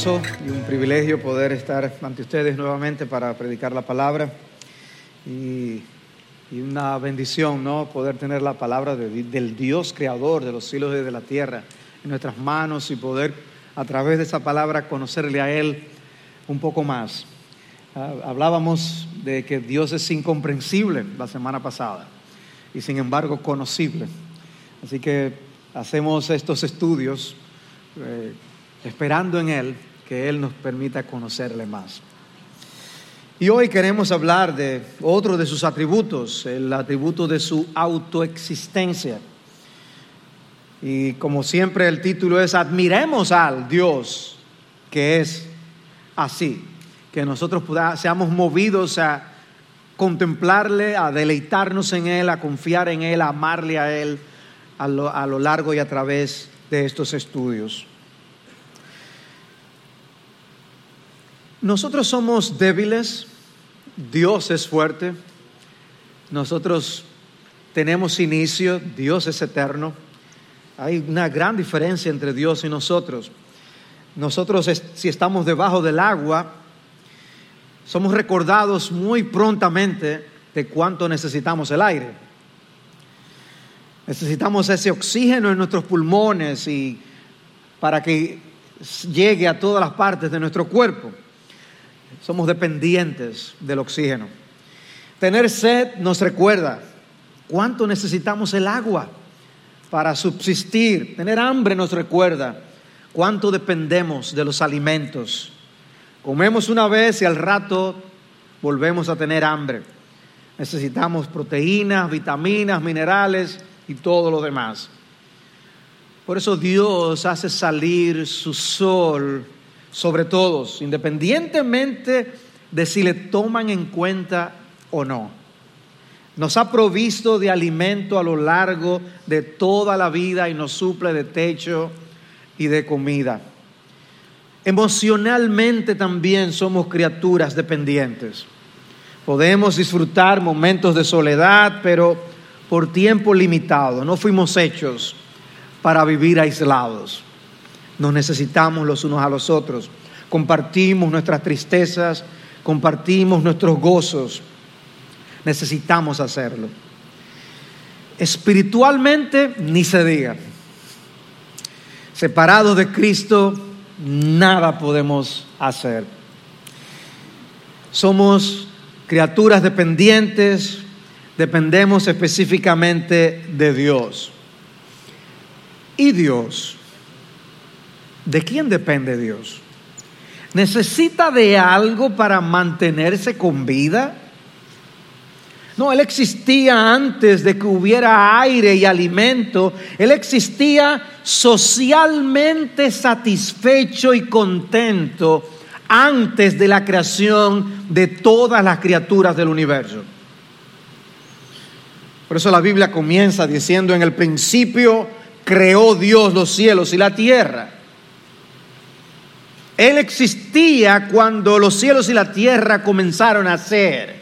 gozo y un privilegio poder estar ante ustedes nuevamente para predicar la palabra y, y una bendición, ¿no? Poder tener la palabra de- del Dios creador de los cielos y de la tierra en nuestras manos y poder a través de esa palabra conocerle a Él un poco más. Ah, hablábamos de que Dios es incomprensible la semana pasada y sin embargo conocible. Así que hacemos estos estudios eh, esperando en Él que Él nos permita conocerle más. Y hoy queremos hablar de otro de sus atributos, el atributo de su autoexistencia. Y como siempre el título es Admiremos al Dios que es así, que nosotros seamos movidos a contemplarle, a deleitarnos en Él, a confiar en Él, a amarle a Él a lo, a lo largo y a través de estos estudios. Nosotros somos débiles, Dios es fuerte, nosotros tenemos inicio, Dios es eterno. Hay una gran diferencia entre Dios y nosotros. Nosotros, si estamos debajo del agua, somos recordados muy prontamente de cuánto necesitamos el aire. Necesitamos ese oxígeno en nuestros pulmones y para que llegue a todas las partes de nuestro cuerpo. Somos dependientes del oxígeno. Tener sed nos recuerda cuánto necesitamos el agua para subsistir. Tener hambre nos recuerda cuánto dependemos de los alimentos. Comemos una vez y al rato volvemos a tener hambre. Necesitamos proteínas, vitaminas, minerales y todo lo demás. Por eso Dios hace salir su sol sobre todos, independientemente de si le toman en cuenta o no. Nos ha provisto de alimento a lo largo de toda la vida y nos suple de techo y de comida. Emocionalmente también somos criaturas dependientes. Podemos disfrutar momentos de soledad, pero por tiempo limitado. No fuimos hechos para vivir aislados. Nos necesitamos los unos a los otros. Compartimos nuestras tristezas, compartimos nuestros gozos. Necesitamos hacerlo. Espiritualmente, ni se diga. Separados de Cristo, nada podemos hacer. Somos criaturas dependientes, dependemos específicamente de Dios. ¿Y Dios? ¿De quién depende Dios? ¿Necesita de algo para mantenerse con vida? No, Él existía antes de que hubiera aire y alimento. Él existía socialmente satisfecho y contento antes de la creación de todas las criaturas del universo. Por eso la Biblia comienza diciendo, en el principio creó Dios los cielos y la tierra. Él existía cuando los cielos y la tierra comenzaron a ser.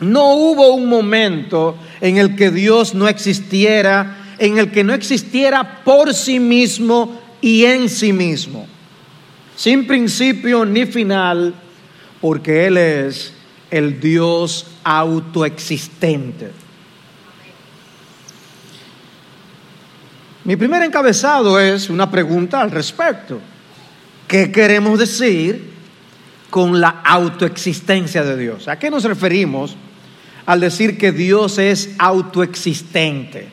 No hubo un momento en el que Dios no existiera, en el que no existiera por sí mismo y en sí mismo, sin principio ni final, porque Él es el Dios autoexistente. Mi primer encabezado es una pregunta al respecto. ¿Qué queremos decir con la autoexistencia de Dios? ¿A qué nos referimos al decir que Dios es autoexistente?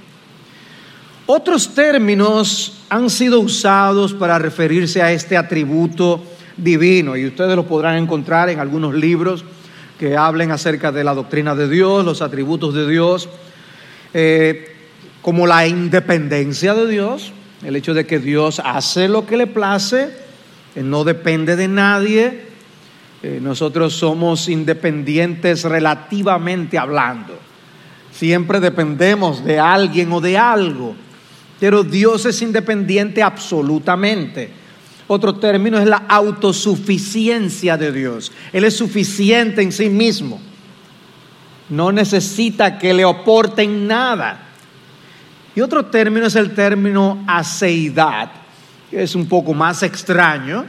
Otros términos han sido usados para referirse a este atributo divino y ustedes lo podrán encontrar en algunos libros que hablen acerca de la doctrina de Dios, los atributos de Dios, eh, como la independencia de Dios, el hecho de que Dios hace lo que le place, no depende de nadie, eh, nosotros somos independientes relativamente hablando, siempre dependemos de alguien o de algo, pero Dios es independiente absolutamente. Otro término es la autosuficiencia de Dios. Él es suficiente en sí mismo. No necesita que le aporten nada. Y otro término es el término aceidad, es un poco más extraño,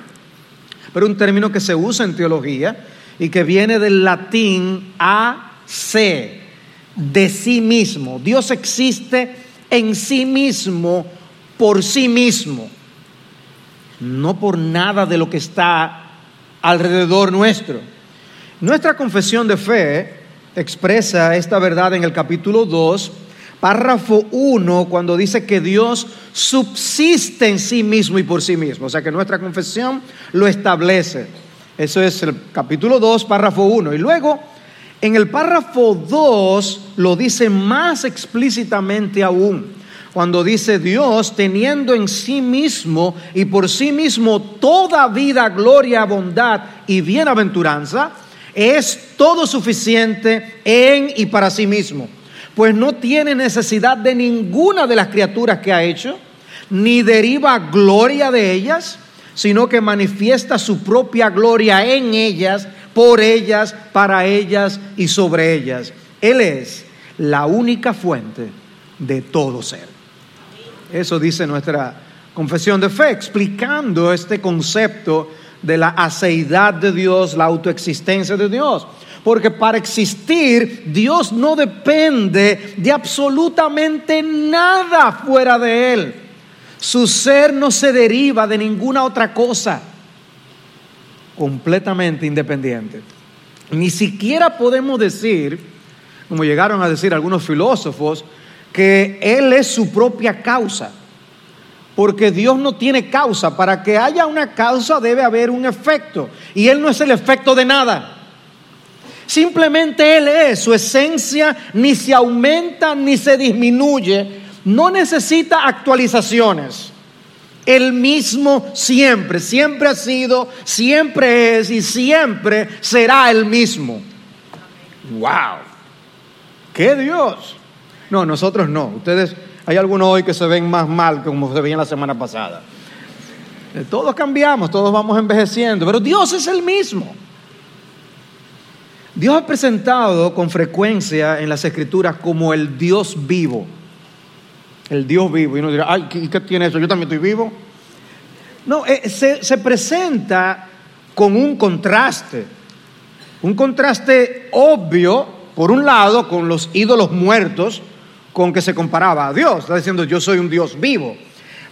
pero un término que se usa en teología y que viene del latín a se, de sí mismo. Dios existe en sí mismo, por sí mismo, no por nada de lo que está alrededor nuestro. Nuestra confesión de fe expresa esta verdad en el capítulo 2, párrafo 1, cuando dice que Dios subsiste en sí mismo y por sí mismo. O sea que nuestra confesión lo establece. Eso es el capítulo 2, párrafo 1. Y luego, en el párrafo 2, lo dice más explícitamente aún. Cuando dice Dios, teniendo en sí mismo y por sí mismo toda vida, gloria, bondad y bienaventuranza, es todo suficiente en y para sí mismo pues no tiene necesidad de ninguna de las criaturas que ha hecho, ni deriva gloria de ellas, sino que manifiesta su propia gloria en ellas, por ellas, para ellas y sobre ellas. Él es la única fuente de todo ser. Eso dice nuestra confesión de fe, explicando este concepto de la aceidad de Dios, la autoexistencia de Dios. Porque para existir Dios no depende de absolutamente nada fuera de Él. Su ser no se deriva de ninguna otra cosa. Completamente independiente. Ni siquiera podemos decir, como llegaron a decir algunos filósofos, que Él es su propia causa. Porque Dios no tiene causa. Para que haya una causa debe haber un efecto. Y Él no es el efecto de nada. Simplemente Él es, su esencia ni se aumenta ni se disminuye, no necesita actualizaciones. El mismo siempre, siempre ha sido, siempre es y siempre será el mismo. ¡Wow! ¡Qué Dios! No, nosotros no. Ustedes, hay algunos hoy que se ven más mal que como se veían la semana pasada. Eh, todos cambiamos, todos vamos envejeciendo, pero Dios es el mismo. Dios ha presentado con frecuencia en las escrituras como el Dios vivo. El Dios vivo. Y uno dirá, ay, ¿qué, tiene eso? Yo también estoy vivo. No, eh, se, se presenta con un contraste. Un contraste obvio, por un lado, con los ídolos muertos con que se comparaba a Dios. Está diciendo, yo soy un Dios vivo.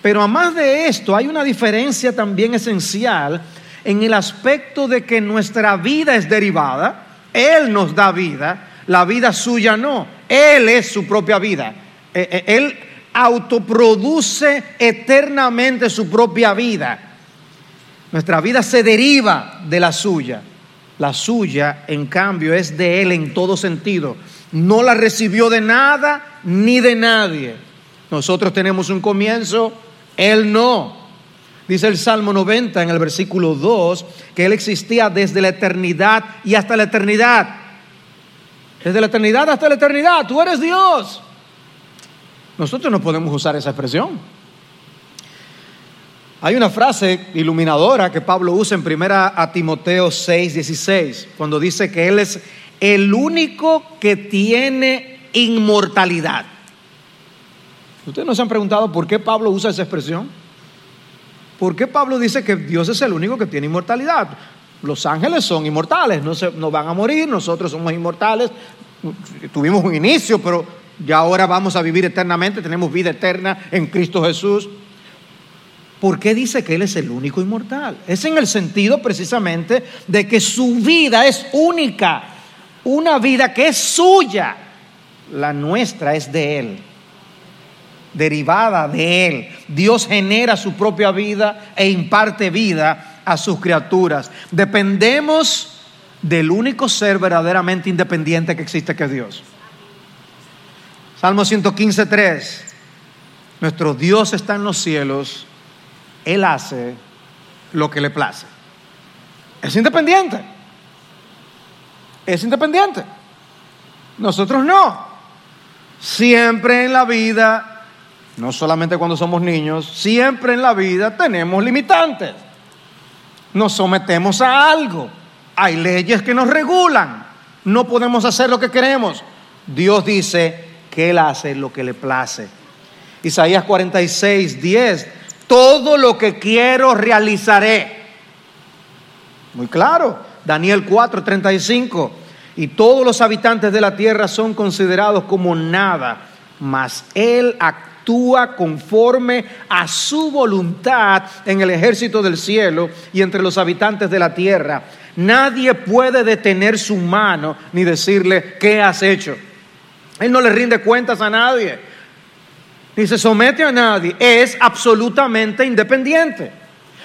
Pero además de esto, hay una diferencia también esencial en el aspecto de que nuestra vida es derivada él nos da vida, la vida suya no. Él es su propia vida. Eh, eh, él autoproduce eternamente su propia vida. Nuestra vida se deriva de la suya. La suya, en cambio, es de Él en todo sentido. No la recibió de nada ni de nadie. Nosotros tenemos un comienzo, Él no. Dice el Salmo 90 en el versículo 2 que Él existía desde la eternidad y hasta la eternidad. Desde la eternidad hasta la eternidad, tú eres Dios. Nosotros no podemos usar esa expresión. Hay una frase iluminadora que Pablo usa en primera a Timoteo 6, 16, cuando dice que Él es el único que tiene inmortalidad. ¿Ustedes no se han preguntado por qué Pablo usa esa expresión? ¿Por qué Pablo dice que Dios es el único que tiene inmortalidad? Los ángeles son inmortales, no, se, no van a morir, nosotros somos inmortales. Tuvimos un inicio, pero ya ahora vamos a vivir eternamente, tenemos vida eterna en Cristo Jesús. ¿Por qué dice que Él es el único inmortal? Es en el sentido precisamente de que su vida es única, una vida que es suya, la nuestra es de Él derivada de Él. Dios genera su propia vida e imparte vida a sus criaturas. Dependemos del único ser verdaderamente independiente que existe, que es Dios. Salmo 115, 3. Nuestro Dios está en los cielos, Él hace lo que le place. Es independiente. Es independiente. Nosotros no. Siempre en la vida no solamente cuando somos niños, siempre en la vida tenemos limitantes. Nos sometemos a algo. Hay leyes que nos regulan. No podemos hacer lo que queremos. Dios dice que Él hace lo que le place. Isaías 46, 10. Todo lo que quiero realizaré. Muy claro. Daniel 4, 35. Y todos los habitantes de la tierra son considerados como nada, mas Él actúa conforme a su voluntad en el ejército del cielo y entre los habitantes de la tierra. Nadie puede detener su mano ni decirle, ¿qué has hecho? Él no le rinde cuentas a nadie, ni se somete a nadie, es absolutamente independiente.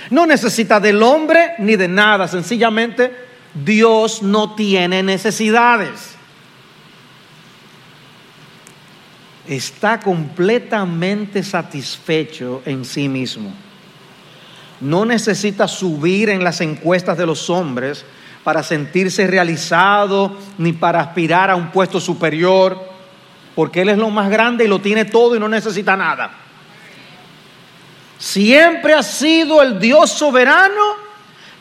No necesita del hombre ni de nada, sencillamente Dios no tiene necesidades. Está completamente satisfecho en sí mismo. No necesita subir en las encuestas de los hombres para sentirse realizado ni para aspirar a un puesto superior, porque Él es lo más grande y lo tiene todo y no necesita nada. Siempre ha sido el Dios soberano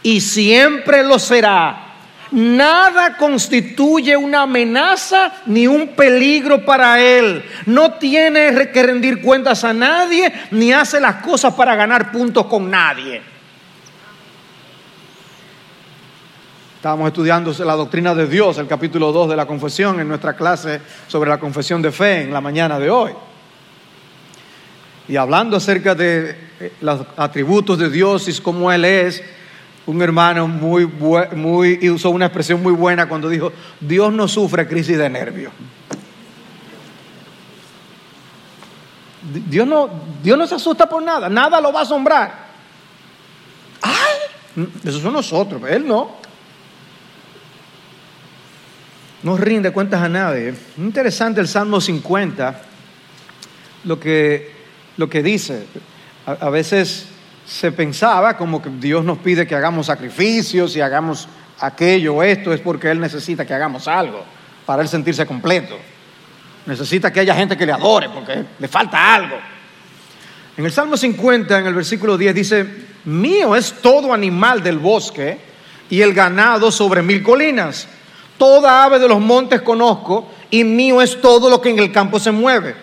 y siempre lo será. Nada constituye una amenaza ni un peligro para Él. No tiene que rendir cuentas a nadie ni hace las cosas para ganar puntos con nadie. Estábamos estudiando la doctrina de Dios, el capítulo 2 de la confesión, en nuestra clase sobre la confesión de fe en la mañana de hoy. Y hablando acerca de eh, los atributos de Dios y cómo Él es, un hermano muy, muy usó una expresión muy buena cuando dijo, Dios no sufre crisis de nervios. Dios no, Dios no se asusta por nada, nada lo va a asombrar. ¡Ay! Eso son nosotros, Él no. No rinde cuentas a nadie. Interesante el Salmo 50, lo que, lo que dice. a veces se pensaba como que Dios nos pide que hagamos sacrificios y hagamos aquello esto, es porque Él necesita que hagamos algo para Él sentirse completo. Necesita que haya gente que le adore porque le falta algo. En el Salmo 50, en el versículo 10, dice, mío es todo animal del bosque y el ganado sobre mil colinas. Toda ave de los montes conozco y mío es todo lo que en el campo se mueve.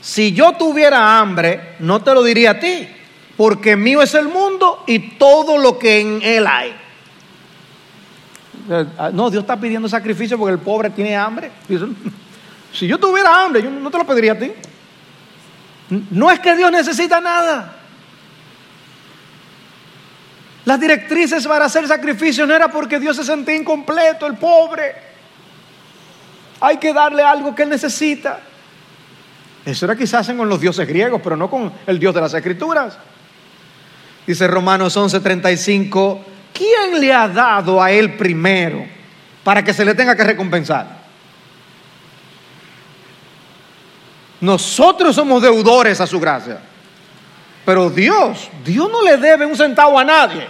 Si yo tuviera hambre, no te lo diría a ti porque mío es el mundo y todo lo que en él hay. Eh, ah, no, Dios está pidiendo sacrificio porque el pobre tiene hambre. Si yo tuviera hambre, yo no te lo pediría a ti. No es que Dios necesita nada. Las directrices para hacer sacrificio no era porque Dios se sentía incompleto, el pobre. Hay que darle algo que él necesita. Eso era quizás con los dioses griegos, pero no con el Dios de las Escrituras. Dice Romanos 11:35, ¿quién le ha dado a él primero para que se le tenga que recompensar? Nosotros somos deudores a su gracia. Pero Dios, Dios no le debe un centavo a nadie.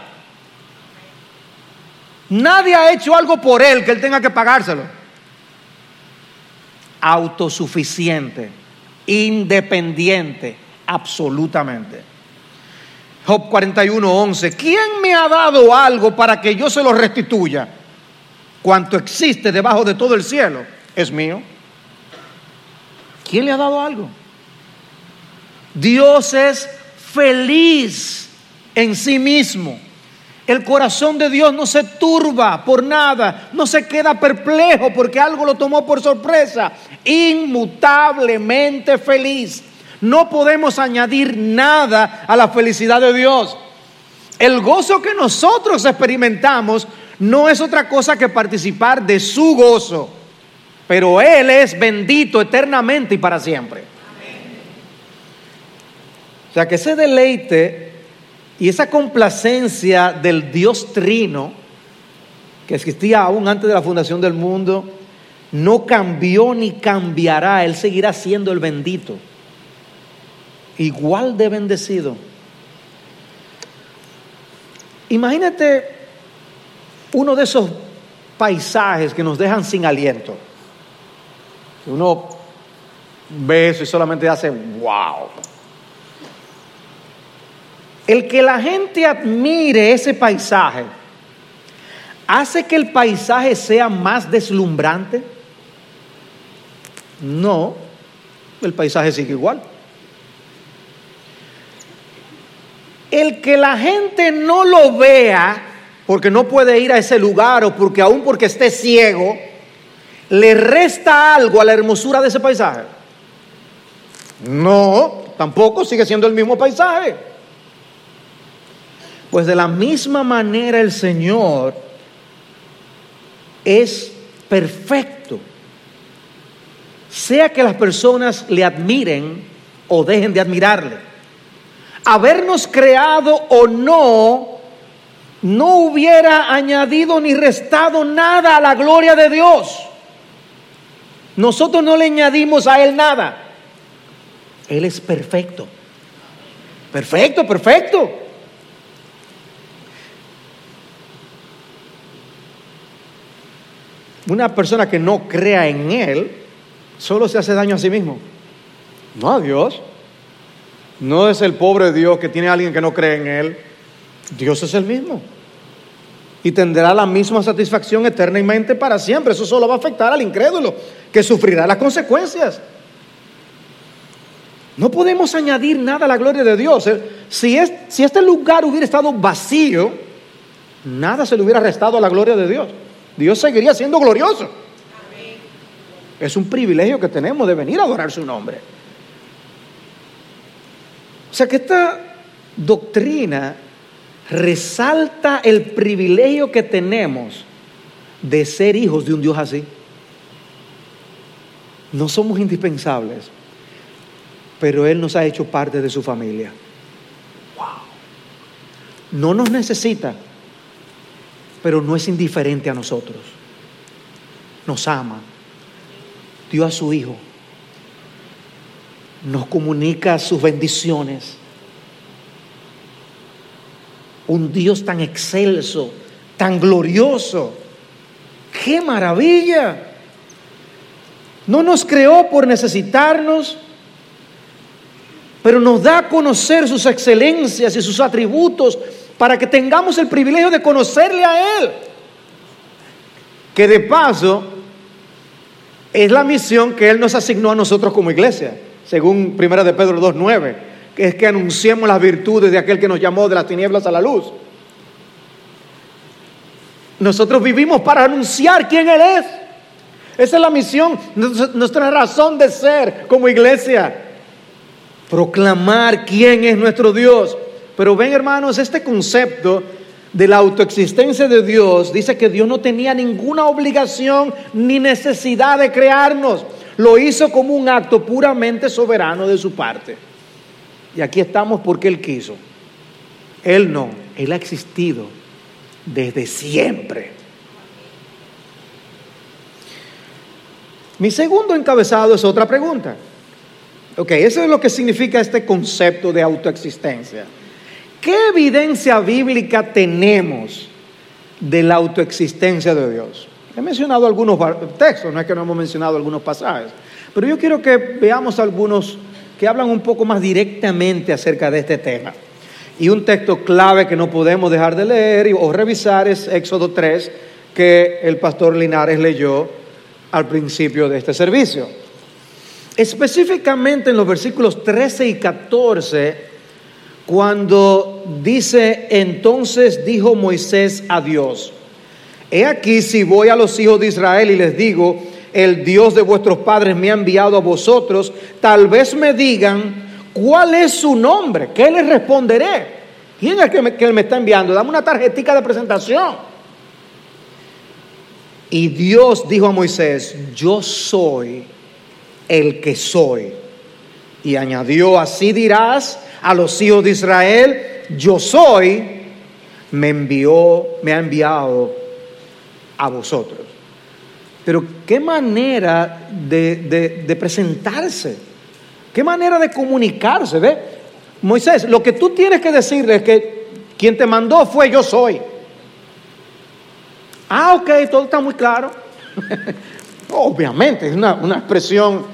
Nadie ha hecho algo por él que él tenga que pagárselo. Autosuficiente, independiente, absolutamente. Job 41, 11. ¿Quién me ha dado algo para que yo se lo restituya? Cuanto existe debajo de todo el cielo es mío. ¿Quién le ha dado algo? Dios es feliz en sí mismo. El corazón de Dios no se turba por nada, no se queda perplejo porque algo lo tomó por sorpresa. Inmutablemente feliz. No podemos añadir nada a la felicidad de Dios. El gozo que nosotros experimentamos no es otra cosa que participar de su gozo, pero Él es bendito eternamente y para siempre. O sea que ese deleite y esa complacencia del Dios trino, que existía aún antes de la fundación del mundo, no cambió ni cambiará, Él seguirá siendo el bendito igual de bendecido. Imagínate uno de esos paisajes que nos dejan sin aliento. Uno ve eso y solamente hace wow. El que la gente admire ese paisaje hace que el paisaje sea más deslumbrante. No, el paisaje sigue igual. El que la gente no lo vea porque no puede ir a ese lugar o porque aún porque esté ciego, le resta algo a la hermosura de ese paisaje. No, tampoco sigue siendo el mismo paisaje. Pues de la misma manera el Señor es perfecto. Sea que las personas le admiren o dejen de admirarle. Habernos creado o no, no hubiera añadido ni restado nada a la gloria de Dios. Nosotros no le añadimos a Él nada. Él es perfecto. Perfecto, perfecto. Una persona que no crea en Él solo se hace daño a sí mismo, no a Dios. No es el pobre Dios que tiene a alguien que no cree en Él. Dios es el mismo. Y tendrá la misma satisfacción eternamente para siempre. Eso solo va a afectar al incrédulo, que sufrirá las consecuencias. No podemos añadir nada a la gloria de Dios. Eh, si, si este lugar hubiera estado vacío, nada se le hubiera restado a la gloria de Dios. Dios seguiría siendo glorioso. Es un privilegio que tenemos de venir a adorar su nombre. O sea que esta doctrina resalta el privilegio que tenemos de ser hijos de un Dios así. No somos indispensables, pero Él nos ha hecho parte de su familia. Wow. No nos necesita, pero no es indiferente a nosotros. Nos ama. Dio a su Hijo. Nos comunica sus bendiciones. Un Dios tan excelso, tan glorioso. ¡Qué maravilla! No nos creó por necesitarnos, pero nos da a conocer sus excelencias y sus atributos para que tengamos el privilegio de conocerle a Él. Que de paso es la misión que Él nos asignó a nosotros como iglesia, según 1 de Pedro 2.9, que es que anunciemos las virtudes de aquel que nos llamó de las tinieblas a la luz. Nosotros vivimos para anunciar quién Él es. Esa es la misión, nuestra razón de ser como iglesia. Proclamar quién es nuestro Dios. Pero ven hermanos, este concepto de la autoexistencia de Dios dice que Dios no tenía ninguna obligación ni necesidad de crearnos. Lo hizo como un acto puramente soberano de su parte. Y aquí estamos porque Él quiso. Él no, Él ha existido desde siempre. Mi segundo encabezado es otra pregunta. Ok, eso es lo que significa este concepto de autoexistencia. ¿Qué evidencia bíblica tenemos de la autoexistencia de Dios? He mencionado algunos textos, no es que no hemos mencionado algunos pasajes, pero yo quiero que veamos algunos que hablan un poco más directamente acerca de este tema. Y un texto clave que no podemos dejar de leer o revisar es Éxodo 3, que el pastor Linares leyó al principio de este servicio. Específicamente en los versículos 13 y 14 cuando dice, entonces dijo Moisés a Dios, he aquí si voy a los hijos de Israel y les digo, el Dios de vuestros padres me ha enviado a vosotros, tal vez me digan, ¿cuál es su nombre? ¿Qué les responderé? ¿Quién es que me, que me está enviando? Dame una tarjetita de presentación. Y Dios dijo a Moisés, yo soy el que soy. Y añadió, así dirás a los hijos de Israel, yo soy, me envió, me ha enviado a vosotros. Pero qué manera de, presentarse, qué manera de comunicarse, ¿ve? Moisés, lo que tú tienes que decirle es que quien te mandó fue yo soy. Ah, ok, todo está muy claro. Obviamente, es una, una expresión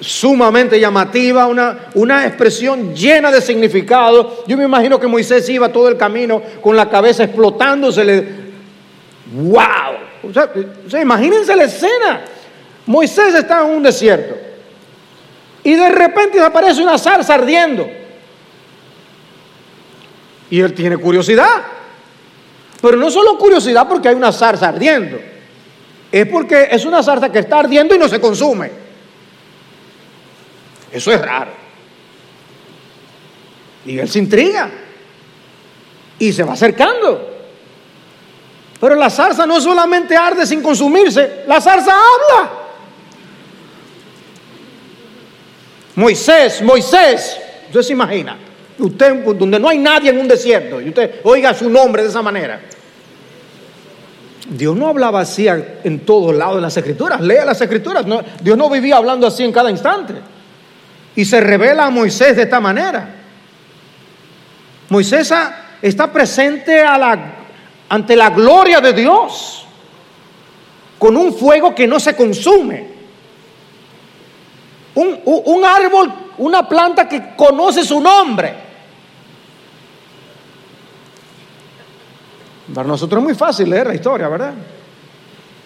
sumamente llamativa, una, una expresión llena de significado. Yo me imagino que Moisés iba todo el camino con la cabeza explotándosele. ¡Wow! O sea, imagínense la escena. Moisés está en un desierto y de repente aparece una zarza ardiendo. Y él tiene curiosidad. Pero no solo curiosidad porque hay una zarza ardiendo, es porque es una zarza que está ardiendo y no se consume. Eso es raro. Y él se intriga y se va acercando. Pero la zarza no solamente arde sin consumirse, la zarza habla. Moisés, Moisés, usted se imagina, usted donde no hay nadie en un desierto, y usted oiga su nombre de esa manera. Dios no hablaba así en todos lados de las escrituras, lea las escrituras, Dios no vivía hablando así en cada instante. Y se revela a Moisés de esta manera. Moisés está presente ante la gloria de Dios con un fuego que no se consume. un árbol, una planta que conoce su nombre. Para nosotros es muy fácil leer la historia, ¿verdad?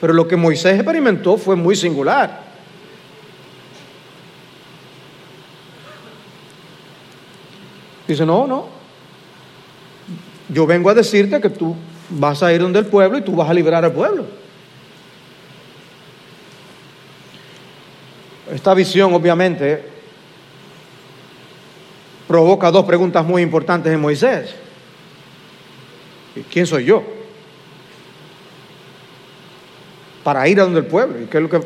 Pero lo que Moisés experimentó fue muy singular. Dice, no, no. Yo vengo a decirte que tú vas a ir donde el pueblo y tú vas a liberar al pueblo. Esta visión, obviamente, provoca dos preguntas muy importantes en Moisés. ¿Quién soy yo? Para ir a donde el pueblo. ¿Y qué es lo que...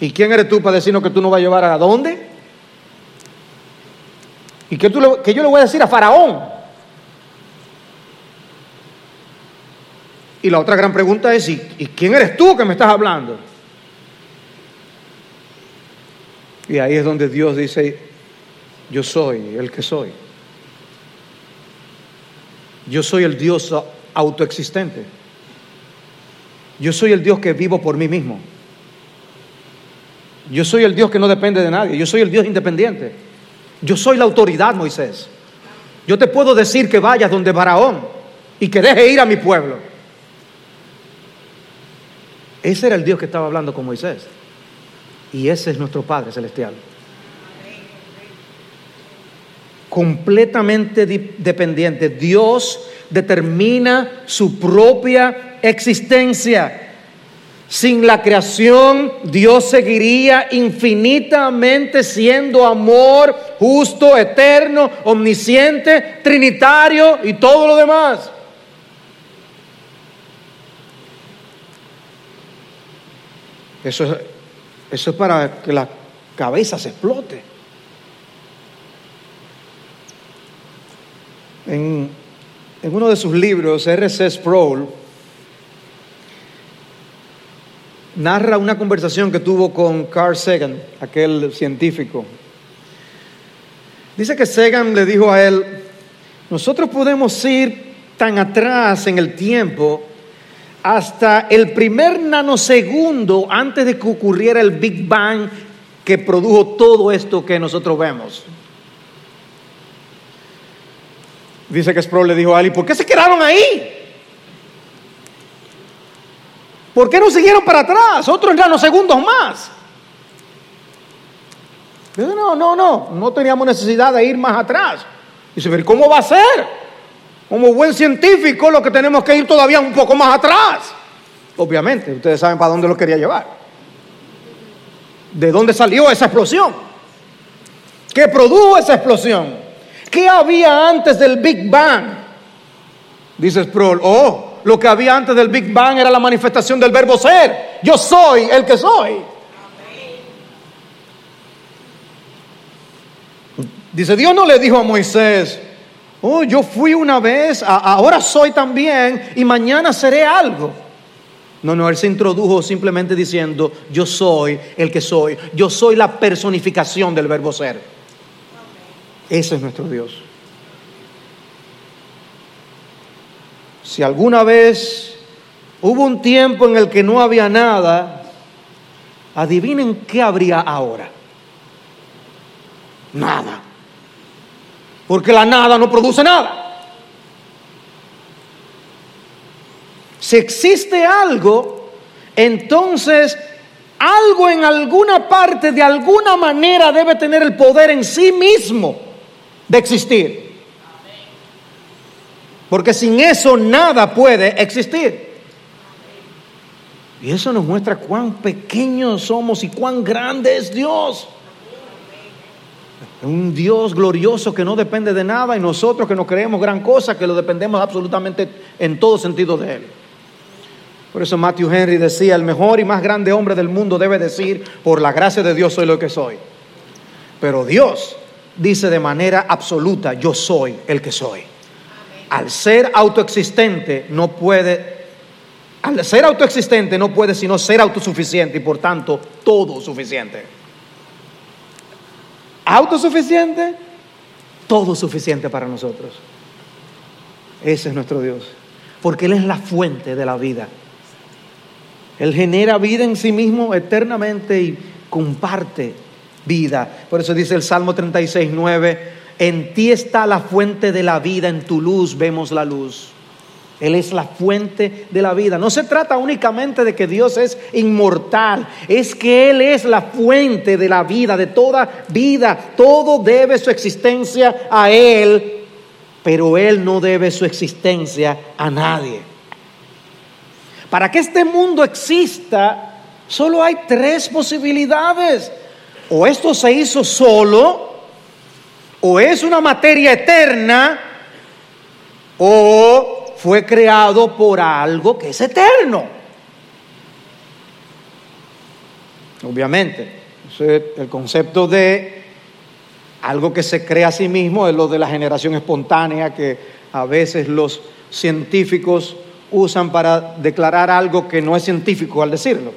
¿Y quién eres tú para decirnos que tú no vas a llevar a dónde? ¿Y qué, tú que yo le voy a decir a Faraón? Y la otra gran pregunta es, ¿y, ¿y quién eres tú que me estás hablando? Y ahí es donde Dios dice, yo soy el que soy. Yo soy el Dios autoexistente. Yo soy el Dios que vivo por mí mismo. Yo soy el Dios que no depende de nadie. Yo soy el Dios independiente. Yo soy la autoridad, Moisés. Yo te puedo decir que vayas donde Faraón y que deje ir a mi pueblo. Ese era el Dios que estaba hablando con Moisés. Y ese es nuestro Padre Celestial completamente dependiente. Dios determina su propia existencia. Sin la creación, Dios seguiría infinitamente siendo amor, justo, eterno, omnisciente, trinitario y todo lo demás. Eso, eso es para que la cabeza se explote. En, uno de sus libros, R.C. Sproul narra una conversación que tuvo con Carl Sagan, aquel científico. Dice que Sagan le dijo a él, nosotros podemos ir tan atrás en el tiempo hasta el primer nanosegundo antes de que ocurriera el Big Bang que produjo todo esto que nosotros vemos. Dice que Sproul le dijo a Ali, ¿por qué se quedaron ahí? ¿Por qué no siguieron para atrás? Otros segundos más. Dice, no, no, no, no teníamos necesidad de ir más atrás. Dice, ¿cómo va a ser? Como buen científico, lo que tenemos que ir todavía un poco más atrás. Obviamente, ustedes saben para dónde lo quería llevar. ¿De dónde salió esa explosión? ¿Qué produjo esa explosión? ¿Qué había antes del Big Bang? Dice Sproul, oh, lo que había antes del Big Bang era la manifestación del verbo ser. Yo soy el que soy. Dice, Dios no le dijo a Moisés, oh, yo fui una vez, ahora soy también y mañana seré algo. No, no, él se introdujo simplemente diciendo, yo soy el que soy, yo soy la personificación del verbo ser. Ese es nuestro Dios. Si alguna vez hubo un tiempo en el que no había nada, adivinen qué habría ahora. Nada. Porque la nada no produce nada. Si existe algo, entonces algo en alguna parte, de alguna manera, debe tener el poder en sí mismo de existir. Porque sin eso nada puede existir. Y eso nos muestra cuán pequeños somos y cuán grande es Dios. Un Dios glorioso que no depende de nada y nosotros que no creemos gran cosa, que lo dependemos absolutamente en todo sentido de Él. Por eso Matthew Henry decía, el mejor y más grande hombre del mundo debe decir, por la gracia de Dios soy lo que soy. Pero Dios dice de manera absoluta, yo soy el que soy. Al ser autoexistente no puede, al ser autoexistente no puede sino ser autosuficiente y por tanto todo suficiente. Autosuficiente, todo suficiente para nosotros. Ese es nuestro Dios, porque Él es la fuente de la vida. Él genera vida en sí mismo eternamente y comparte vida. Por eso dice el Salmo 36, 9, en ti está la fuente de la vida, en tu luz vemos la luz. Él es la fuente de la vida. No se trata únicamente de que Dios es inmortal, es que Él es la fuente de la vida, de toda vida. Todo debe su existencia a Él, pero Él no debe su existencia a nadie. Para que este mundo exista, solo hay tres posibilidades. O esto se hizo solo, o es una materia eterna, o fue creado por algo que es eterno. Obviamente, el concepto de algo que se crea a sí mismo es lo de la generación espontánea que a veces los científicos usan para declarar algo que no es científico al decirlo.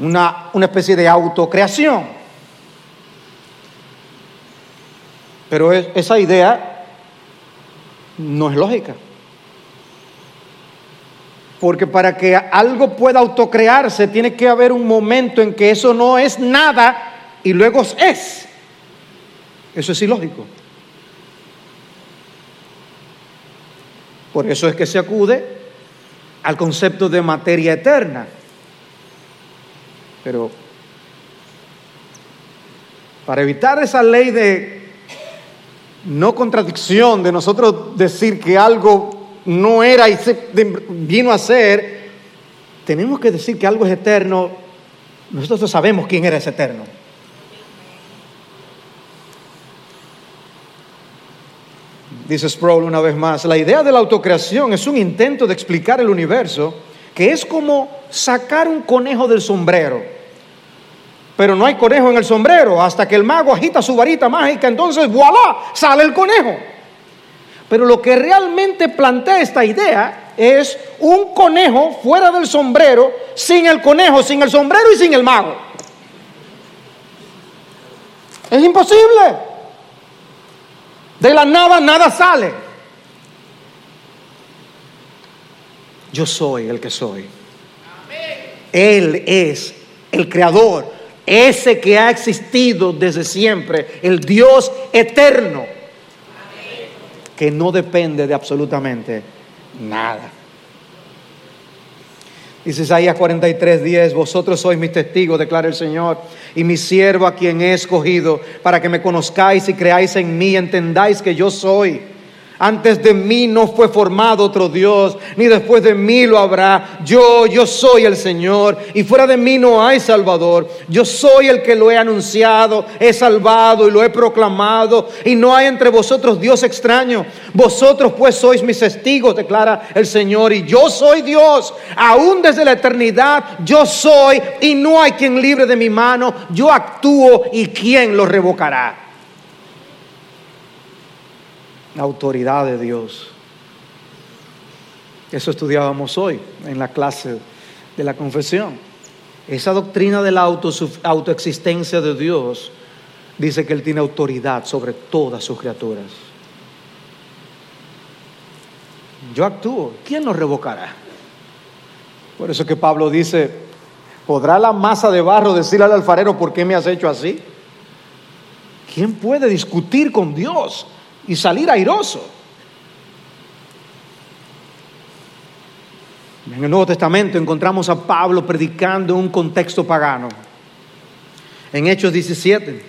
Una, una especie de autocreación. Pero esa idea no es lógica. Porque para que algo pueda autocrearse tiene que haber un momento en que eso no es nada y luego es. Eso es ilógico. Por eso es que se acude al concepto de materia eterna. Pero para evitar esa ley de no contradicción de nosotros decir que algo no era y se vino a ser, tenemos que decir que algo es eterno. Nosotros sabemos quién era ese eterno. Dice Sproul una vez más, la idea de la autocreación es un intento de explicar el universo que es como sacar un conejo del sombrero pero no hay conejo en el sombrero hasta que el mago agita su varita mágica, entonces voilà, sale el conejo. Pero lo que realmente plantea esta idea es un conejo fuera del sombrero, sin el conejo, sin el sombrero y sin el mago. Es imposible. De la nada nada sale. Yo soy el que soy. Él es el creador, ese que ha existido desde siempre, el Dios eterno, que no depende de absolutamente nada. Dice Isaías 43, 10, vosotros sois mis testigos, declara el Señor, y mi siervo a quien he escogido, para que me conozcáis y creáis en mí, entendáis que yo soy. Antes de mí no fue formado otro Dios, ni después de mí lo habrá. Yo, yo soy el Señor, y fuera de mí no hay Salvador. Yo soy el que lo he anunciado, he salvado y lo he proclamado, y no hay entre vosotros Dios extraño. Vosotros pues sois mis testigos, declara el Señor, y yo soy Dios. Aún desde la eternidad yo soy, y no hay quien libre de mi mano. Yo actúo, y quién lo revocará la autoridad de Dios. Eso estudiábamos hoy en la clase de la confesión. Esa doctrina de la autoexistencia de Dios dice que Él tiene autoridad sobre todas sus criaturas. Yo actúo, ¿quién nos revocará? Por eso que Pablo dice, ¿podrá la masa de barro decirle al alfarero por qué me has hecho así? ¿Quién puede discutir con Dios? Y salir airoso. En el Nuevo Testamento encontramos a Pablo predicando en un contexto pagano. En Hechos 17.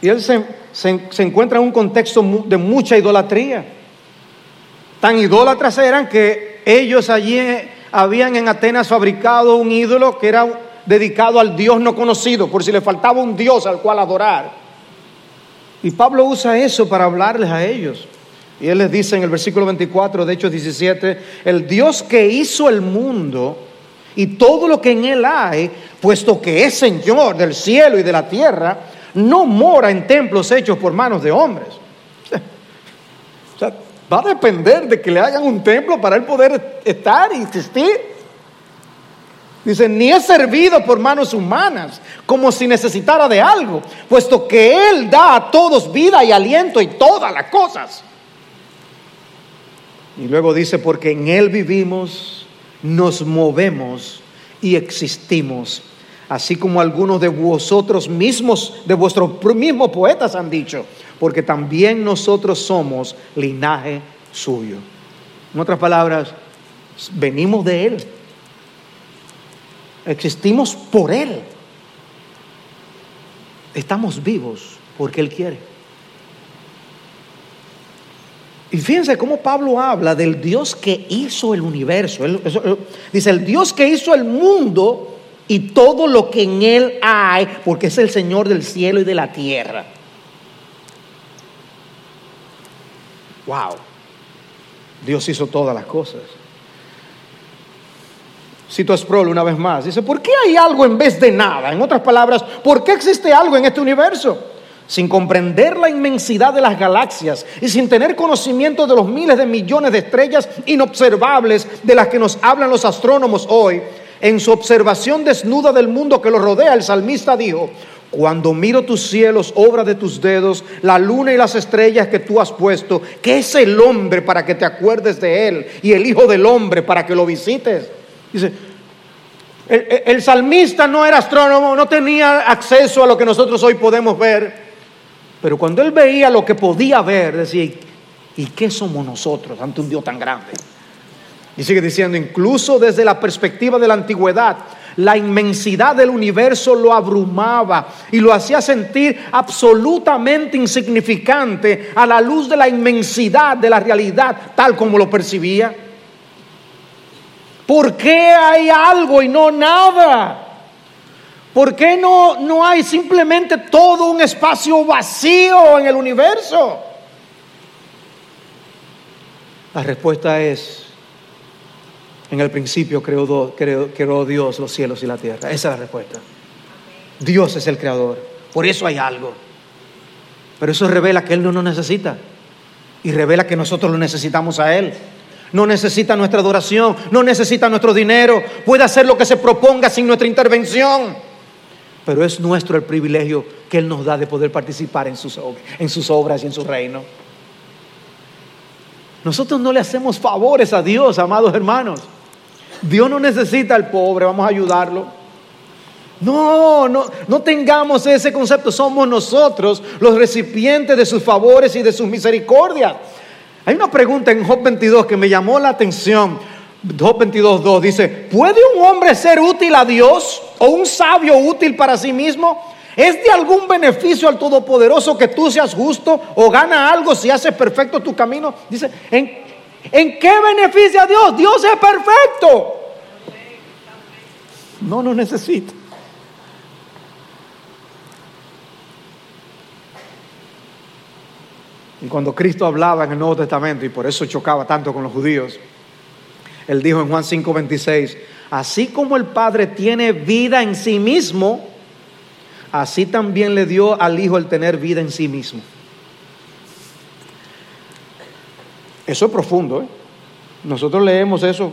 Y él se se, encuentra en un contexto de mucha idolatría. Tan idólatras eran que ellos allí habían en Atenas fabricado un ídolo que era dedicado al Dios no conocido, por si le faltaba un Dios al cual adorar. Y Pablo usa eso para hablarles a ellos. Y él les dice en el versículo 24 de Hechos 17, el Dios que hizo el mundo y todo lo que en él hay, puesto que es Señor del cielo y de la tierra, no mora en templos hechos por manos de hombres. O sea, va a depender de que le hagan un templo para él poder estar y existir. Dice, ni es servido por manos humanas, como si necesitara de algo, puesto que Él da a todos vida y aliento y todas las cosas. Y luego dice, porque en Él vivimos, nos movemos y existimos, así como algunos de vosotros mismos, de vuestros mismos poetas han dicho, porque también nosotros somos linaje suyo. En otras palabras, venimos de Él Existimos por Él. Estamos vivos porque Él quiere. Y fíjense cómo Pablo habla del Dios que hizo el universo. dice, el Dios que hizo el mundo y todo lo que en Él hay, porque es el Señor del cielo y de la tierra. Wow. Dios hizo todas las cosas. Cito a Sproul una vez más. Dice, ¿por qué hay algo en vez de nada? En otras palabras, ¿por qué existe algo en este universo? Sin comprender la inmensidad de las galaxias y sin tener conocimiento de los miles de millones de estrellas inobservables de las que nos hablan los astrónomos hoy, en su observación desnuda del mundo que lo rodea, el salmista dijo, cuando miro tus cielos, obra de tus dedos, la luna y las estrellas que tú has puesto, ¿qué es el hombre para que te acuerdes de él? Y el Hijo del Hombre para que lo visites. Dice, el, salmista no era astrónomo, no tenía acceso a lo que nosotros hoy podemos ver, pero cuando él veía lo que podía ver, decía, ¿y qué somos nosotros ante un Dios tan grande? Y sigue diciendo, incluso desde la perspectiva de la antigüedad, la inmensidad del universo lo abrumaba y lo hacía sentir absolutamente insignificante a la luz de la inmensidad de la realidad tal como lo percibía. ¿Por qué hay algo y no nada? ¿Por qué no, no hay simplemente todo un espacio vacío en el universo? La respuesta es, en el principio creó, creó, Dios los cielos y la tierra. Esa es la respuesta. Dios es el creador. Por eso hay algo. Pero eso revela que Él no nos necesita. Y revela que nosotros lo necesitamos a Él. No necesita nuestra adoración, no necesita nuestro dinero, puede hacer lo que se proponga sin nuestra intervención. Pero es nuestro el privilegio que Él nos da de poder participar en sus, en sus obras y en su reino. Nosotros no le hacemos favores a Dios, amados hermanos. Dios no necesita al pobre, vamos a ayudarlo. No, no, no tengamos ese concepto. Somos nosotros los recipientes de sus favores y de sus misericordias. Hay una pregunta en Job 22 que me llamó la atención. Job 22.2 dice, ¿puede un hombre ser útil a Dios o un sabio útil para sí mismo? ¿Es de algún beneficio al Todopoderoso que tú seas justo o gana algo si haces perfecto tu camino? Dice, ¿en, ¿en qué beneficia a Dios? Dios es perfecto. No nos necesita. Y cuando Cristo hablaba en el Nuevo Testamento, y por eso chocaba tanto con los judíos, Él dijo en Juan 5:26, así como el Padre tiene vida en sí mismo, así también le dio al Hijo el tener vida en sí mismo. Eso es profundo. ¿eh? Nosotros leemos eso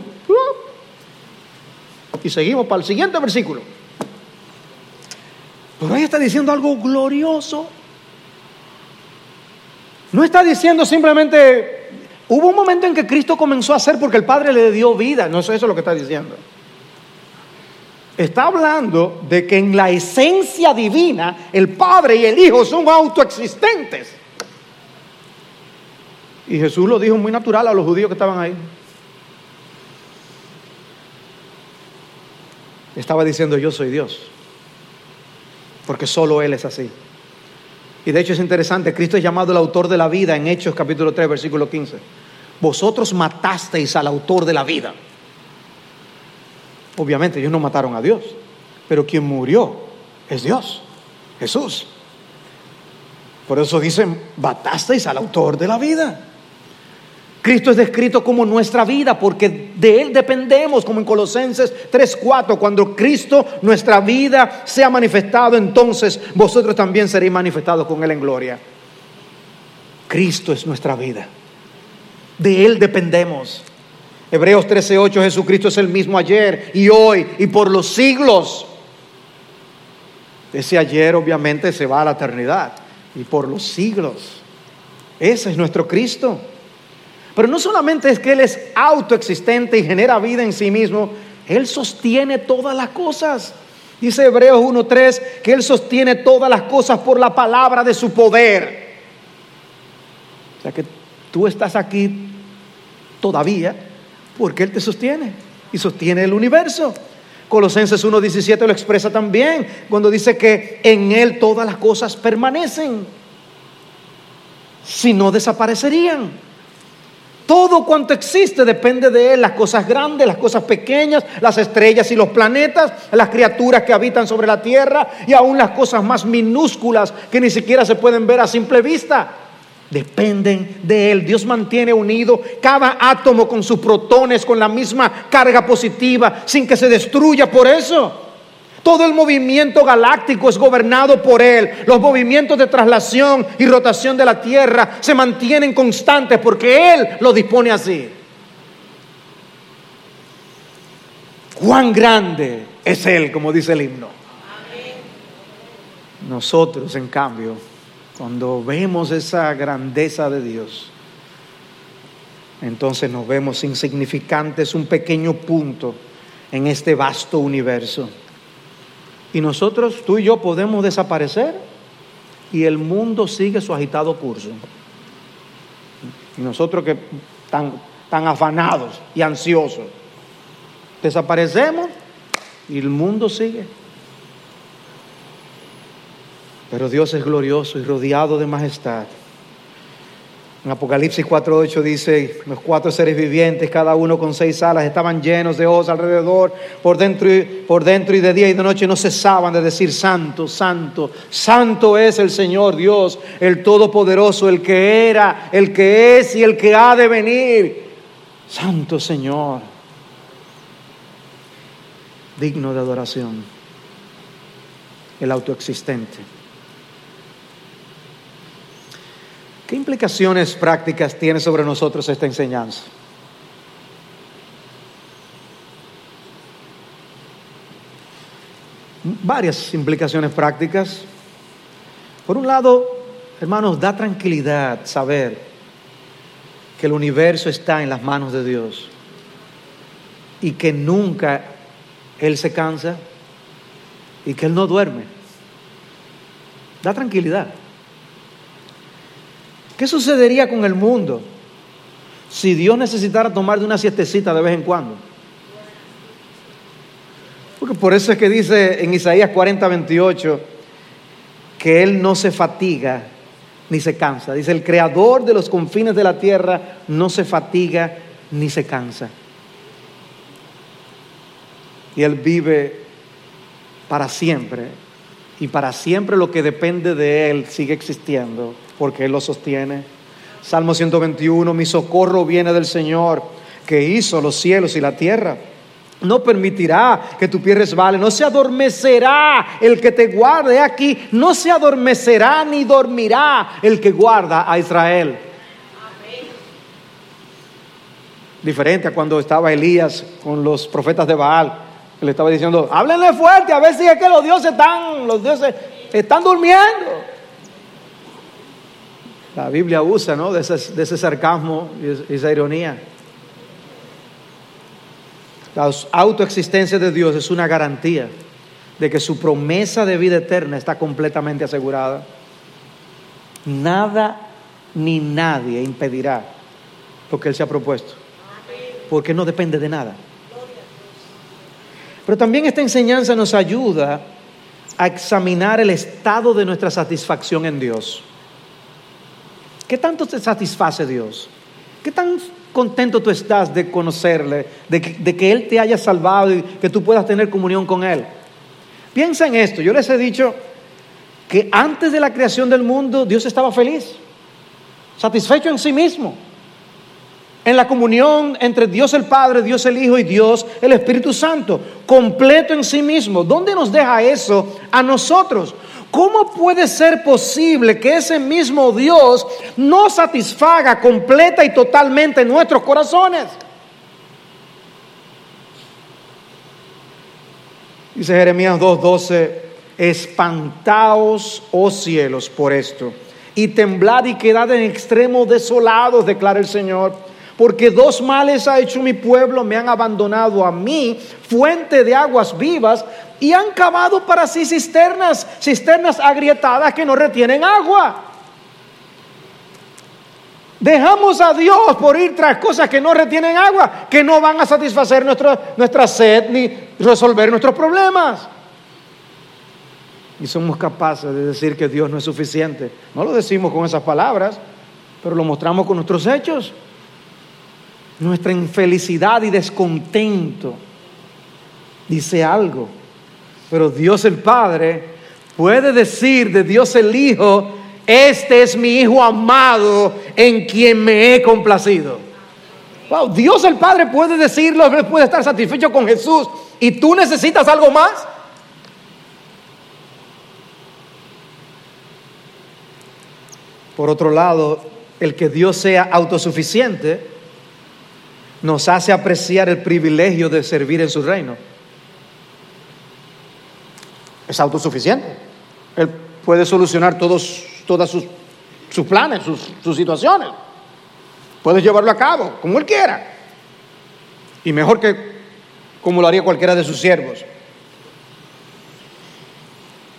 y seguimos para el siguiente versículo. Pero ahí está diciendo algo glorioso. No está diciendo simplemente, hubo un momento en que Cristo comenzó a hacer porque el Padre le dio vida, no es eso lo que está diciendo. Está hablando de que en la esencia divina el Padre y el Hijo son autoexistentes. Y Jesús lo dijo muy natural a los judíos que estaban ahí. Estaba diciendo yo soy Dios, porque solo Él es así. Y de hecho es interesante, Cristo es llamado el autor de la vida en Hechos capítulo 3, versículo 15. Vosotros matasteis al autor de la vida. Obviamente ellos no mataron a Dios, pero quien murió es Dios, Jesús. Por eso dicen, matasteis al autor de la vida. Cristo es descrito como nuestra vida porque de Él dependemos, como en Colosenses 3:4, cuando Cristo, nuestra vida, sea manifestado, entonces vosotros también seréis manifestados con Él en gloria. Cristo es nuestra vida. De Él dependemos. Hebreos 13:8, Jesucristo es el mismo ayer y hoy y por los siglos. Ese ayer obviamente se va a la eternidad y por los siglos. Ese es nuestro Cristo. Pero no solamente es que Él es autoexistente y genera vida en sí mismo, Él sostiene todas las cosas. Dice Hebreos 1.3 que Él sostiene todas las cosas por la palabra de su poder. O sea que tú estás aquí todavía porque Él te sostiene y sostiene el universo. Colosenses 1.17 lo expresa también cuando dice que en Él todas las cosas permanecen. Si no desaparecerían. Todo cuanto existe depende de Él, las cosas grandes, las cosas pequeñas, las estrellas y los planetas, las criaturas que habitan sobre la tierra y aún las cosas más minúsculas que ni siquiera se pueden ver a simple vista. Dependen de Él. Dios mantiene unido cada átomo con sus protones, con la misma carga positiva, sin que se destruya por eso. Todo el movimiento galáctico es gobernado por Él. Los movimientos de traslación y rotación de la Tierra se mantienen constantes porque Él lo dispone así. Cuán grande es Él, como dice el himno. Nosotros, en cambio, cuando vemos esa grandeza de Dios, entonces nos vemos insignificantes, un pequeño punto en este vasto universo. Y nosotros, tú y yo, podemos desaparecer y el mundo sigue su agitado curso. Y nosotros que tan, tan afanados y ansiosos, desaparecemos y el mundo sigue. Pero Dios es glorioso y rodeado de majestad. En Apocalipsis 4.8 dice, los cuatro seres vivientes, cada uno con seis alas, estaban llenos de ojos alrededor, por dentro, y, por dentro y de día y de noche no cesaban de decir, santo, santo, santo es el Señor Dios, el Todopoderoso, el que era, el que es y el que ha de venir. Santo Señor, digno de adoración, el autoexistente. ¿Qué implicaciones prácticas tiene sobre nosotros esta enseñanza? Varias implicaciones prácticas. Por un lado, hermanos, da tranquilidad saber que el universo está en las manos de Dios y que nunca Él se cansa y que Él no duerme. Da tranquilidad. ¿Qué sucedería con el mundo si Dios necesitara tomar de una siestecita de vez en cuando? Porque por eso es que dice en Isaías 40, 28 que Él no se fatiga ni se cansa. Dice, el creador de los confines de la tierra no se fatiga ni se cansa. Y Él vive para siempre. Y para siempre lo que depende de Él sigue existiendo porque Él lo sostiene. Salmo 121, mi socorro viene del Señor, que hizo los cielos y la tierra. No permitirá que tu pie resbale, no se adormecerá el que te guarde aquí, no se adormecerá ni dormirá el que guarda a Israel. Diferente a cuando estaba Elías con los profetas de Baal, le estaba diciendo, háblenle fuerte, a ver si es que los dioses están, los dioses están durmiendo. La Biblia usa ¿no? de, ese, sarcasmo y esa ironía. La autoexistencia de Dios es una garantía de que su promesa de vida eterna está completamente asegurada. Nada ni nadie impedirá lo que Él se ha propuesto, porque no depende de nada. Pero también esta enseñanza nos ayuda a examinar el estado de nuestra satisfacción en Dios. ¿Qué tanto te satisface Dios? ¿Qué tan contento tú estás de conocerle, de que, de que, Él te haya salvado y que tú puedas tener comunión con Él? Piensa en esto. Yo les he dicho que antes de la creación del mundo Dios estaba feliz, satisfecho en sí mismo en la comunión entre Dios el Padre, Dios el Hijo y Dios el Espíritu Santo, completo en sí mismo. ¿Dónde nos deja eso a nosotros? ¿Cómo puede ser posible que ese mismo Dios no satisfaga completa y totalmente nuestros corazones? Dice Jeremías 2:12, espantaos, oh cielos, por esto, y temblad y quedad en extremo desolados, declara el Señor porque dos males ha hecho mi pueblo, me han abandonado a mí, fuente de aguas vivas, y han cavado para sí cisternas, cisternas agrietadas que no retienen agua. Dejamos a Dios por ir tras cosas que no retienen agua, que no van a satisfacer nuestra sed ni resolver nuestros problemas. Y somos capaces de decir que Dios no es suficiente. No lo decimos con esas palabras, pero lo mostramos con nuestros hechos nuestra infelicidad y descontento, dice algo. Pero Dios el Padre puede decir de Dios el Hijo, este es mi Hijo amado en quien me he complacido. Wow, Dios el Padre puede decirlo, puede estar satisfecho con Jesús. ¿Y tú necesitas algo más? Por otro lado, el que Dios sea autosuficiente nos hace apreciar el privilegio de servir en su reino. Es autosuficiente. Él puede solucionar todos, todas sus, sus planes, sus, situaciones. Puede llevarlo a cabo como Él quiera. Y mejor que como lo haría cualquiera de sus siervos.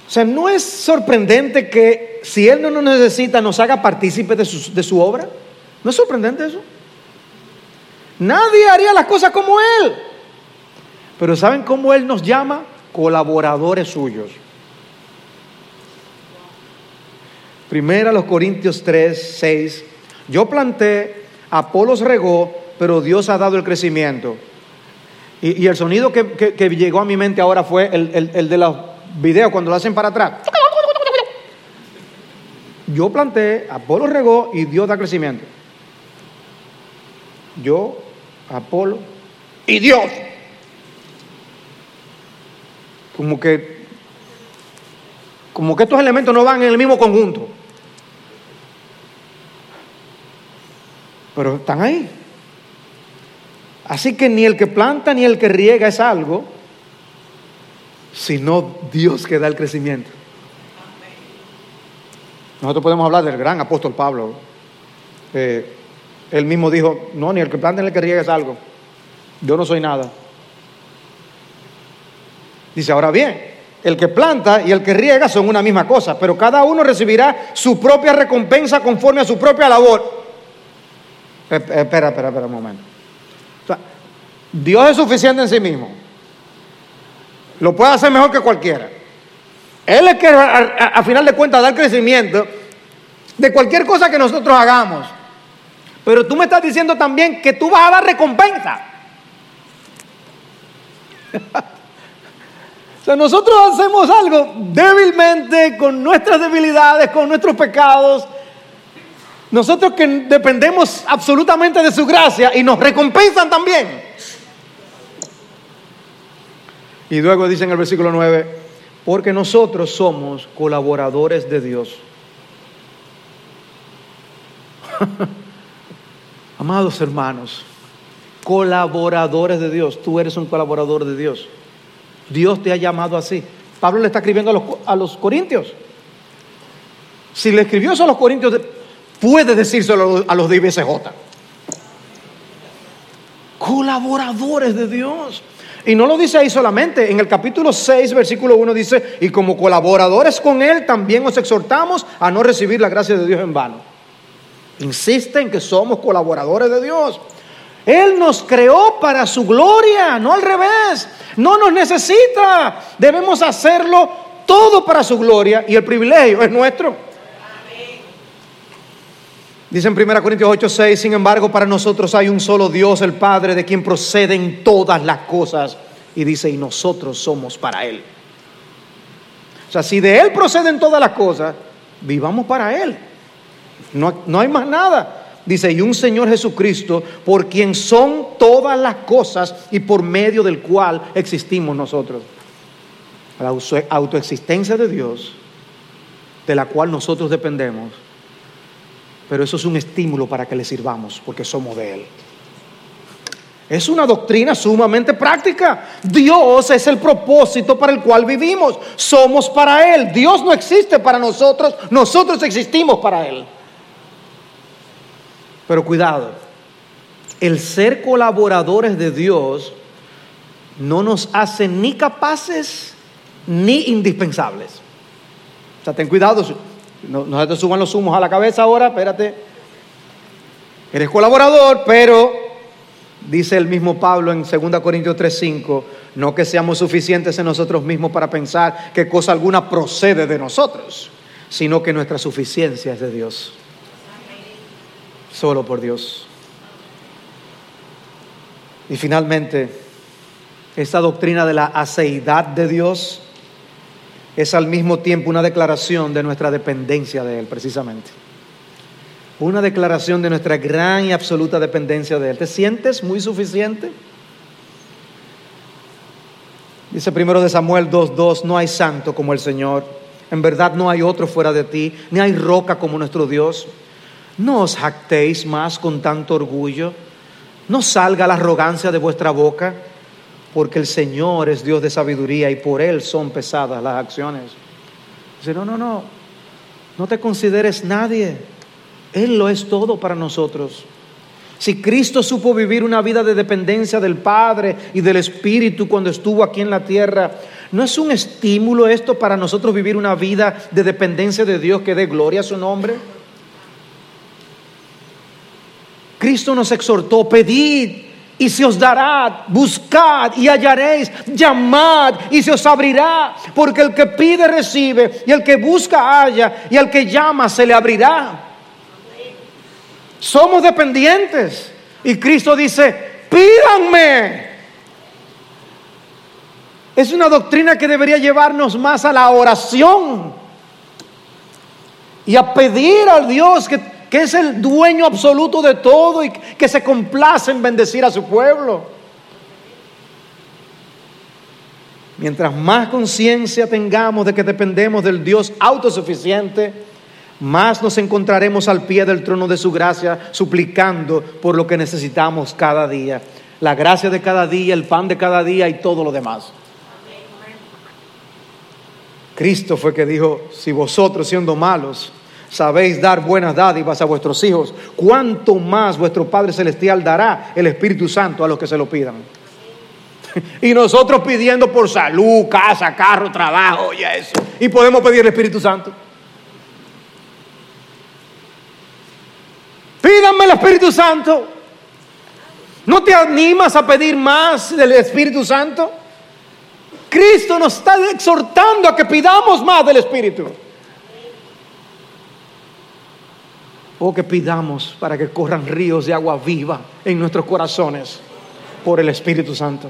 O sea, ¿no es sorprendente que si Él no nos necesita nos haga partícipe de su, de su obra? ¿No es sorprendente eso? Nadie haría las cosas como Él. Pero ¿saben cómo Él nos llama? Colaboradores suyos. Primera los Corintios 3, 6. Yo planté, Apolos regó, pero Dios ha dado el crecimiento. Y, el sonido que, llegó a mi mente ahora fue el, de los videos cuando lo hacen para atrás. Yo planté, Apolos regó y Dios da crecimiento. Yo Apolo y Dios. Como que, como que estos elementos no van en el mismo conjunto. Pero están ahí. Así que ni el que planta ni el que riega es algo, sino Dios que da el crecimiento. Nosotros podemos hablar del gran apóstol Pablo. Eh, él mismo dijo, no, ni el que planta ni el que riega es algo. Yo no soy nada. Dice, ahora bien, el que planta y el que riega son una misma cosa, pero cada uno recibirá su propia recompensa conforme a su propia labor. Espera, espera, espera un momento. Dios es suficiente en sí mismo. Lo puede hacer mejor que cualquiera. Él es que a, final de cuentas da el crecimiento de cualquier cosa que nosotros hagamos. Pero tú me estás diciendo también que tú vas a dar recompensa. nosotros hacemos algo débilmente, con nuestras debilidades, con nuestros pecados. Nosotros que dependemos absolutamente de su gracia y nos recompensan también. Y luego dice en el versículo 9, porque nosotros somos colaboradores de Dios. Amados hermanos, colaboradores de Dios, tú eres un colaborador de Dios. Dios te ha llamado así. Pablo le está escribiendo a los, a los corintios. Si le escribió eso a los corintios, puede decírselo a los de IBCJ. Colaboradores de Dios. Y no lo dice ahí solamente, en el capítulo 6, versículo 1 dice, y como colaboradores con Él también os exhortamos a no recibir la gracia de Dios en vano. Insiste en que somos colaboradores de Dios. Él nos creó para su gloria, no al revés. No nos necesita. Debemos hacerlo todo para su gloria y el privilegio es nuestro. Dice en 1 Corintios 8, 6, sin embargo, para nosotros hay un solo Dios, el Padre, de quien proceden todas las cosas. Y dice, y nosotros somos para Él. O sea, si de Él proceden todas las cosas, vivamos para Él. No, no hay más nada. Dice, y un Señor Jesucristo, por quien son todas las cosas y por medio del cual existimos nosotros. La autoexistencia de Dios, de la cual nosotros dependemos, pero eso es un estímulo para que le sirvamos, porque somos de Él. Es una doctrina sumamente práctica. Dios es el propósito para el cual vivimos. Somos para Él. Dios no existe para nosotros, nosotros existimos para Él. Pero cuidado, el ser colaboradores de Dios no nos hace ni capaces ni indispensables. O sea, ten cuidado, no, no te suban los humos a la cabeza ahora, espérate. Eres colaborador, pero dice el mismo Pablo en 2 Corintios 3:5, no que seamos suficientes en nosotros mismos para pensar que cosa alguna procede de nosotros, sino que nuestra suficiencia es de Dios. Solo por Dios. Y finalmente, esta doctrina de la aceidad de Dios es al mismo tiempo una declaración de nuestra dependencia de Él, precisamente. Una declaración de nuestra gran y absoluta dependencia de Él. ¿Te sientes muy suficiente? Dice primero de Samuel 2.2, no hay santo como el Señor. En verdad no hay otro fuera de ti, ni hay roca como nuestro Dios. No os jactéis más con tanto orgullo. No salga la arrogancia de vuestra boca porque el Señor es Dios de sabiduría y por Él son pesadas las acciones. Dice, no, no, no, no te consideres nadie. Él lo es todo para nosotros. Si Cristo supo vivir una vida de dependencia del Padre y del Espíritu cuando estuvo aquí en la tierra, ¿no es un estímulo esto para nosotros vivir una vida de dependencia de Dios que dé gloria a su nombre? Cristo nos exhortó, pedid y se os dará, buscad y hallaréis, llamad y se os abrirá, porque el que pide recibe y el que busca halla y al que llama se le abrirá. Somos dependientes y Cristo dice, pídanme. Es una doctrina que debería llevarnos más a la oración y a pedir al Dios que que es el dueño absoluto de todo y que se complace en bendecir a su pueblo. Mientras más conciencia tengamos de que dependemos del Dios autosuficiente, más nos encontraremos al pie del trono de su gracia suplicando por lo que necesitamos cada día. La gracia de cada día, el pan de cada día y todo lo demás. Cristo fue que dijo, si vosotros siendo malos sabéis dar buenas dádivas a vuestros hijos, cuánto más vuestro Padre Celestial dará el Espíritu Santo a los que se lo pidan. Y nosotros pidiendo por salud, casa, carro, trabajo y eso. Y podemos pedir el Espíritu Santo. Pídanme el Espíritu Santo. ¿No te animas a pedir más del Espíritu Santo? Cristo nos está exhortando a que pidamos más del Espíritu. O que pidamos para que corran ríos de agua viva en nuestros corazones por el Espíritu Santo.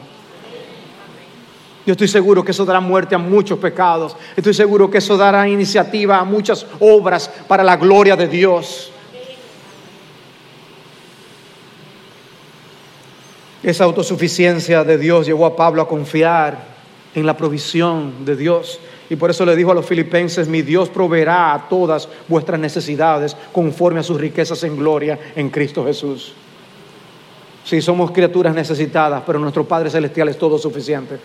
Yo estoy seguro que eso dará muerte a muchos pecados. Estoy seguro que eso dará iniciativa a muchas obras para la gloria de Dios. Esa autosuficiencia de Dios llevó a Pablo a confiar en la provisión de Dios. Y por eso le dijo a los filipenses, mi Dios proveerá a todas vuestras necesidades conforme a sus riquezas en gloria en Cristo Jesús. Si somos criaturas necesitadas, pero nuestro Padre Celestial es todo suficiente.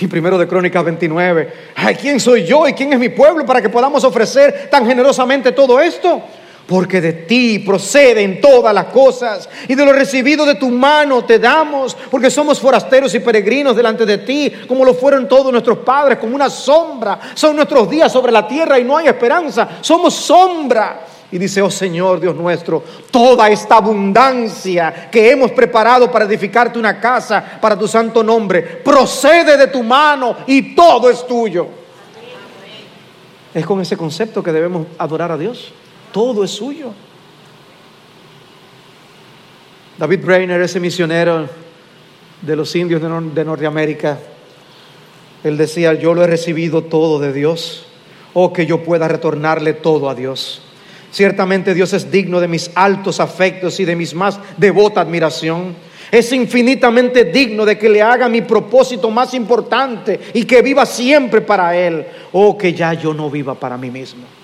Y primero de Crónicas 29, ay, ¿quién soy yo y quién es mi pueblo para que podamos ofrecer tan generosamente todo esto? Porque de ti proceden todas las cosas y de lo recibido de tu mano te damos, porque somos forasteros y peregrinos delante de ti, como lo fueron todos nuestros padres, como una sombra. Son nuestros días sobre la tierra y no hay esperanza. Somos sombra y dice, oh Señor Dios nuestro, toda esta abundancia que hemos preparado para edificarte una casa para tu santo nombre, procede de tu mano y todo es tuyo. Es con ese concepto que debemos adorar a Dios. Todo es suyo. David Brainer, ese misionero de los indios de, Norteamérica, él decía, yo lo he recibido todo de Dios, o oh, que yo pueda retornarle todo a Dios. Ciertamente Dios es digno de mis altos afectos y de mis más devota admiración. Es infinitamente digno de que le haga mi propósito más importante y que viva siempre para Él. O oh, que ya yo no viva para mí mismo.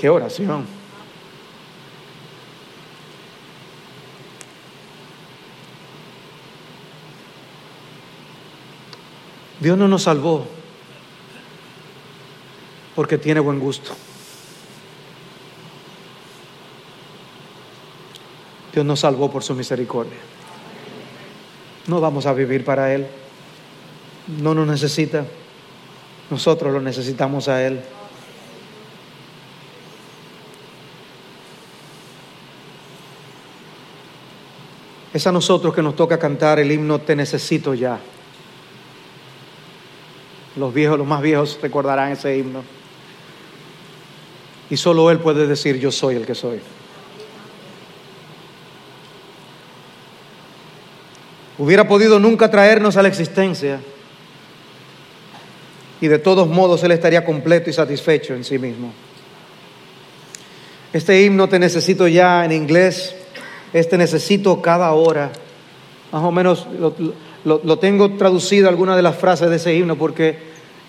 Qué oración. Dios no nos salvó porque tiene buen gusto. Dios nos salvó por su misericordia. No vamos a vivir para Él. No nos necesita. Nosotros lo necesitamos a Él. Es a nosotros que nos toca cantar el himno Te necesito ya. Los viejos, los más viejos recordarán ese himno. Y solo Él puede decir, yo soy el que soy. Hubiera podido nunca traernos a la existencia y de todos modos Él estaría completo y satisfecho en sí mismo. Este himno te necesito ya en inglés, este necesito cada hora. Más o menos lo, tengo traducido algunas de las frases de ese himno porque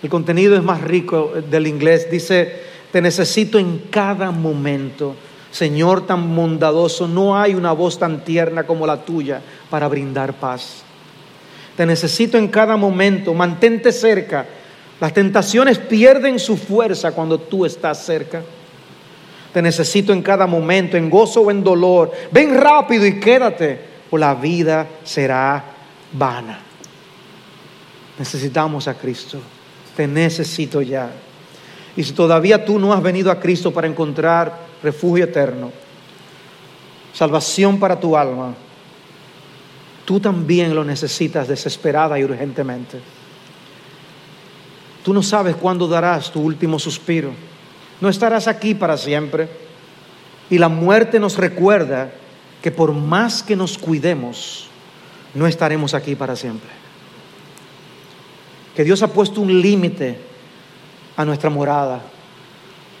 el contenido es más rico del inglés. Dice, te necesito en cada momento. Señor tan bondadoso, no hay una voz tan tierna como la tuya para brindar paz. Te necesito en cada momento, mantente cerca. Las tentaciones pierden su fuerza cuando tú estás cerca. Te necesito en cada momento, en gozo o en dolor. Ven rápido y quédate, o la vida será vana. Necesitamos a Cristo. Te necesito ya. Y si todavía tú no has venido a Cristo para encontrar refugio eterno, salvación para tu alma, tú también lo necesitas desesperada y urgentemente. Tú no sabes cuándo darás tu último suspiro. No estarás aquí para siempre. Y la muerte nos recuerda que por más que nos cuidemos, no estaremos aquí para siempre. Que Dios ha puesto un límite a nuestra morada.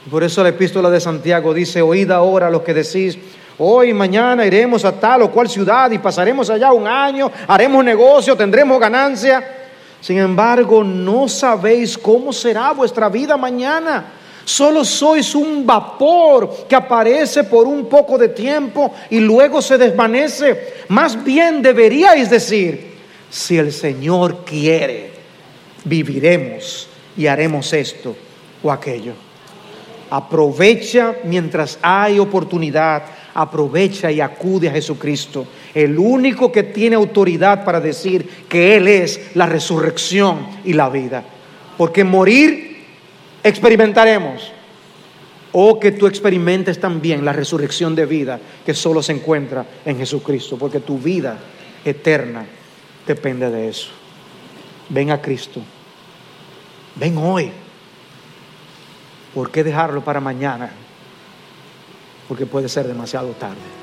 Por eso la epístola de Santiago dice, oíd ahora lo que decís, hoy y mañana iremos a tal o cual ciudad y pasaremos allá un año, haremos negocio, tendremos ganancia. Sin embargo, no sabéis cómo será vuestra vida mañana. Solo sois un vapor que aparece por un poco de tiempo y luego se desvanece. Más bien deberíais decir, si el Señor quiere, viviremos y haremos esto o aquello. Aprovecha mientras hay oportunidad, aprovecha y acude a Jesucristo, el único que tiene autoridad para decir que Él es la resurrección y la vida. Porque morir experimentaremos, o que tú experimentes también la resurrección de vida que solo se encuentra en Jesucristo, porque tu vida eterna depende de eso. Ven a Cristo. Ven hoy. ¿Por qué dejarlo para mañana? Porque puede ser demasiado tarde.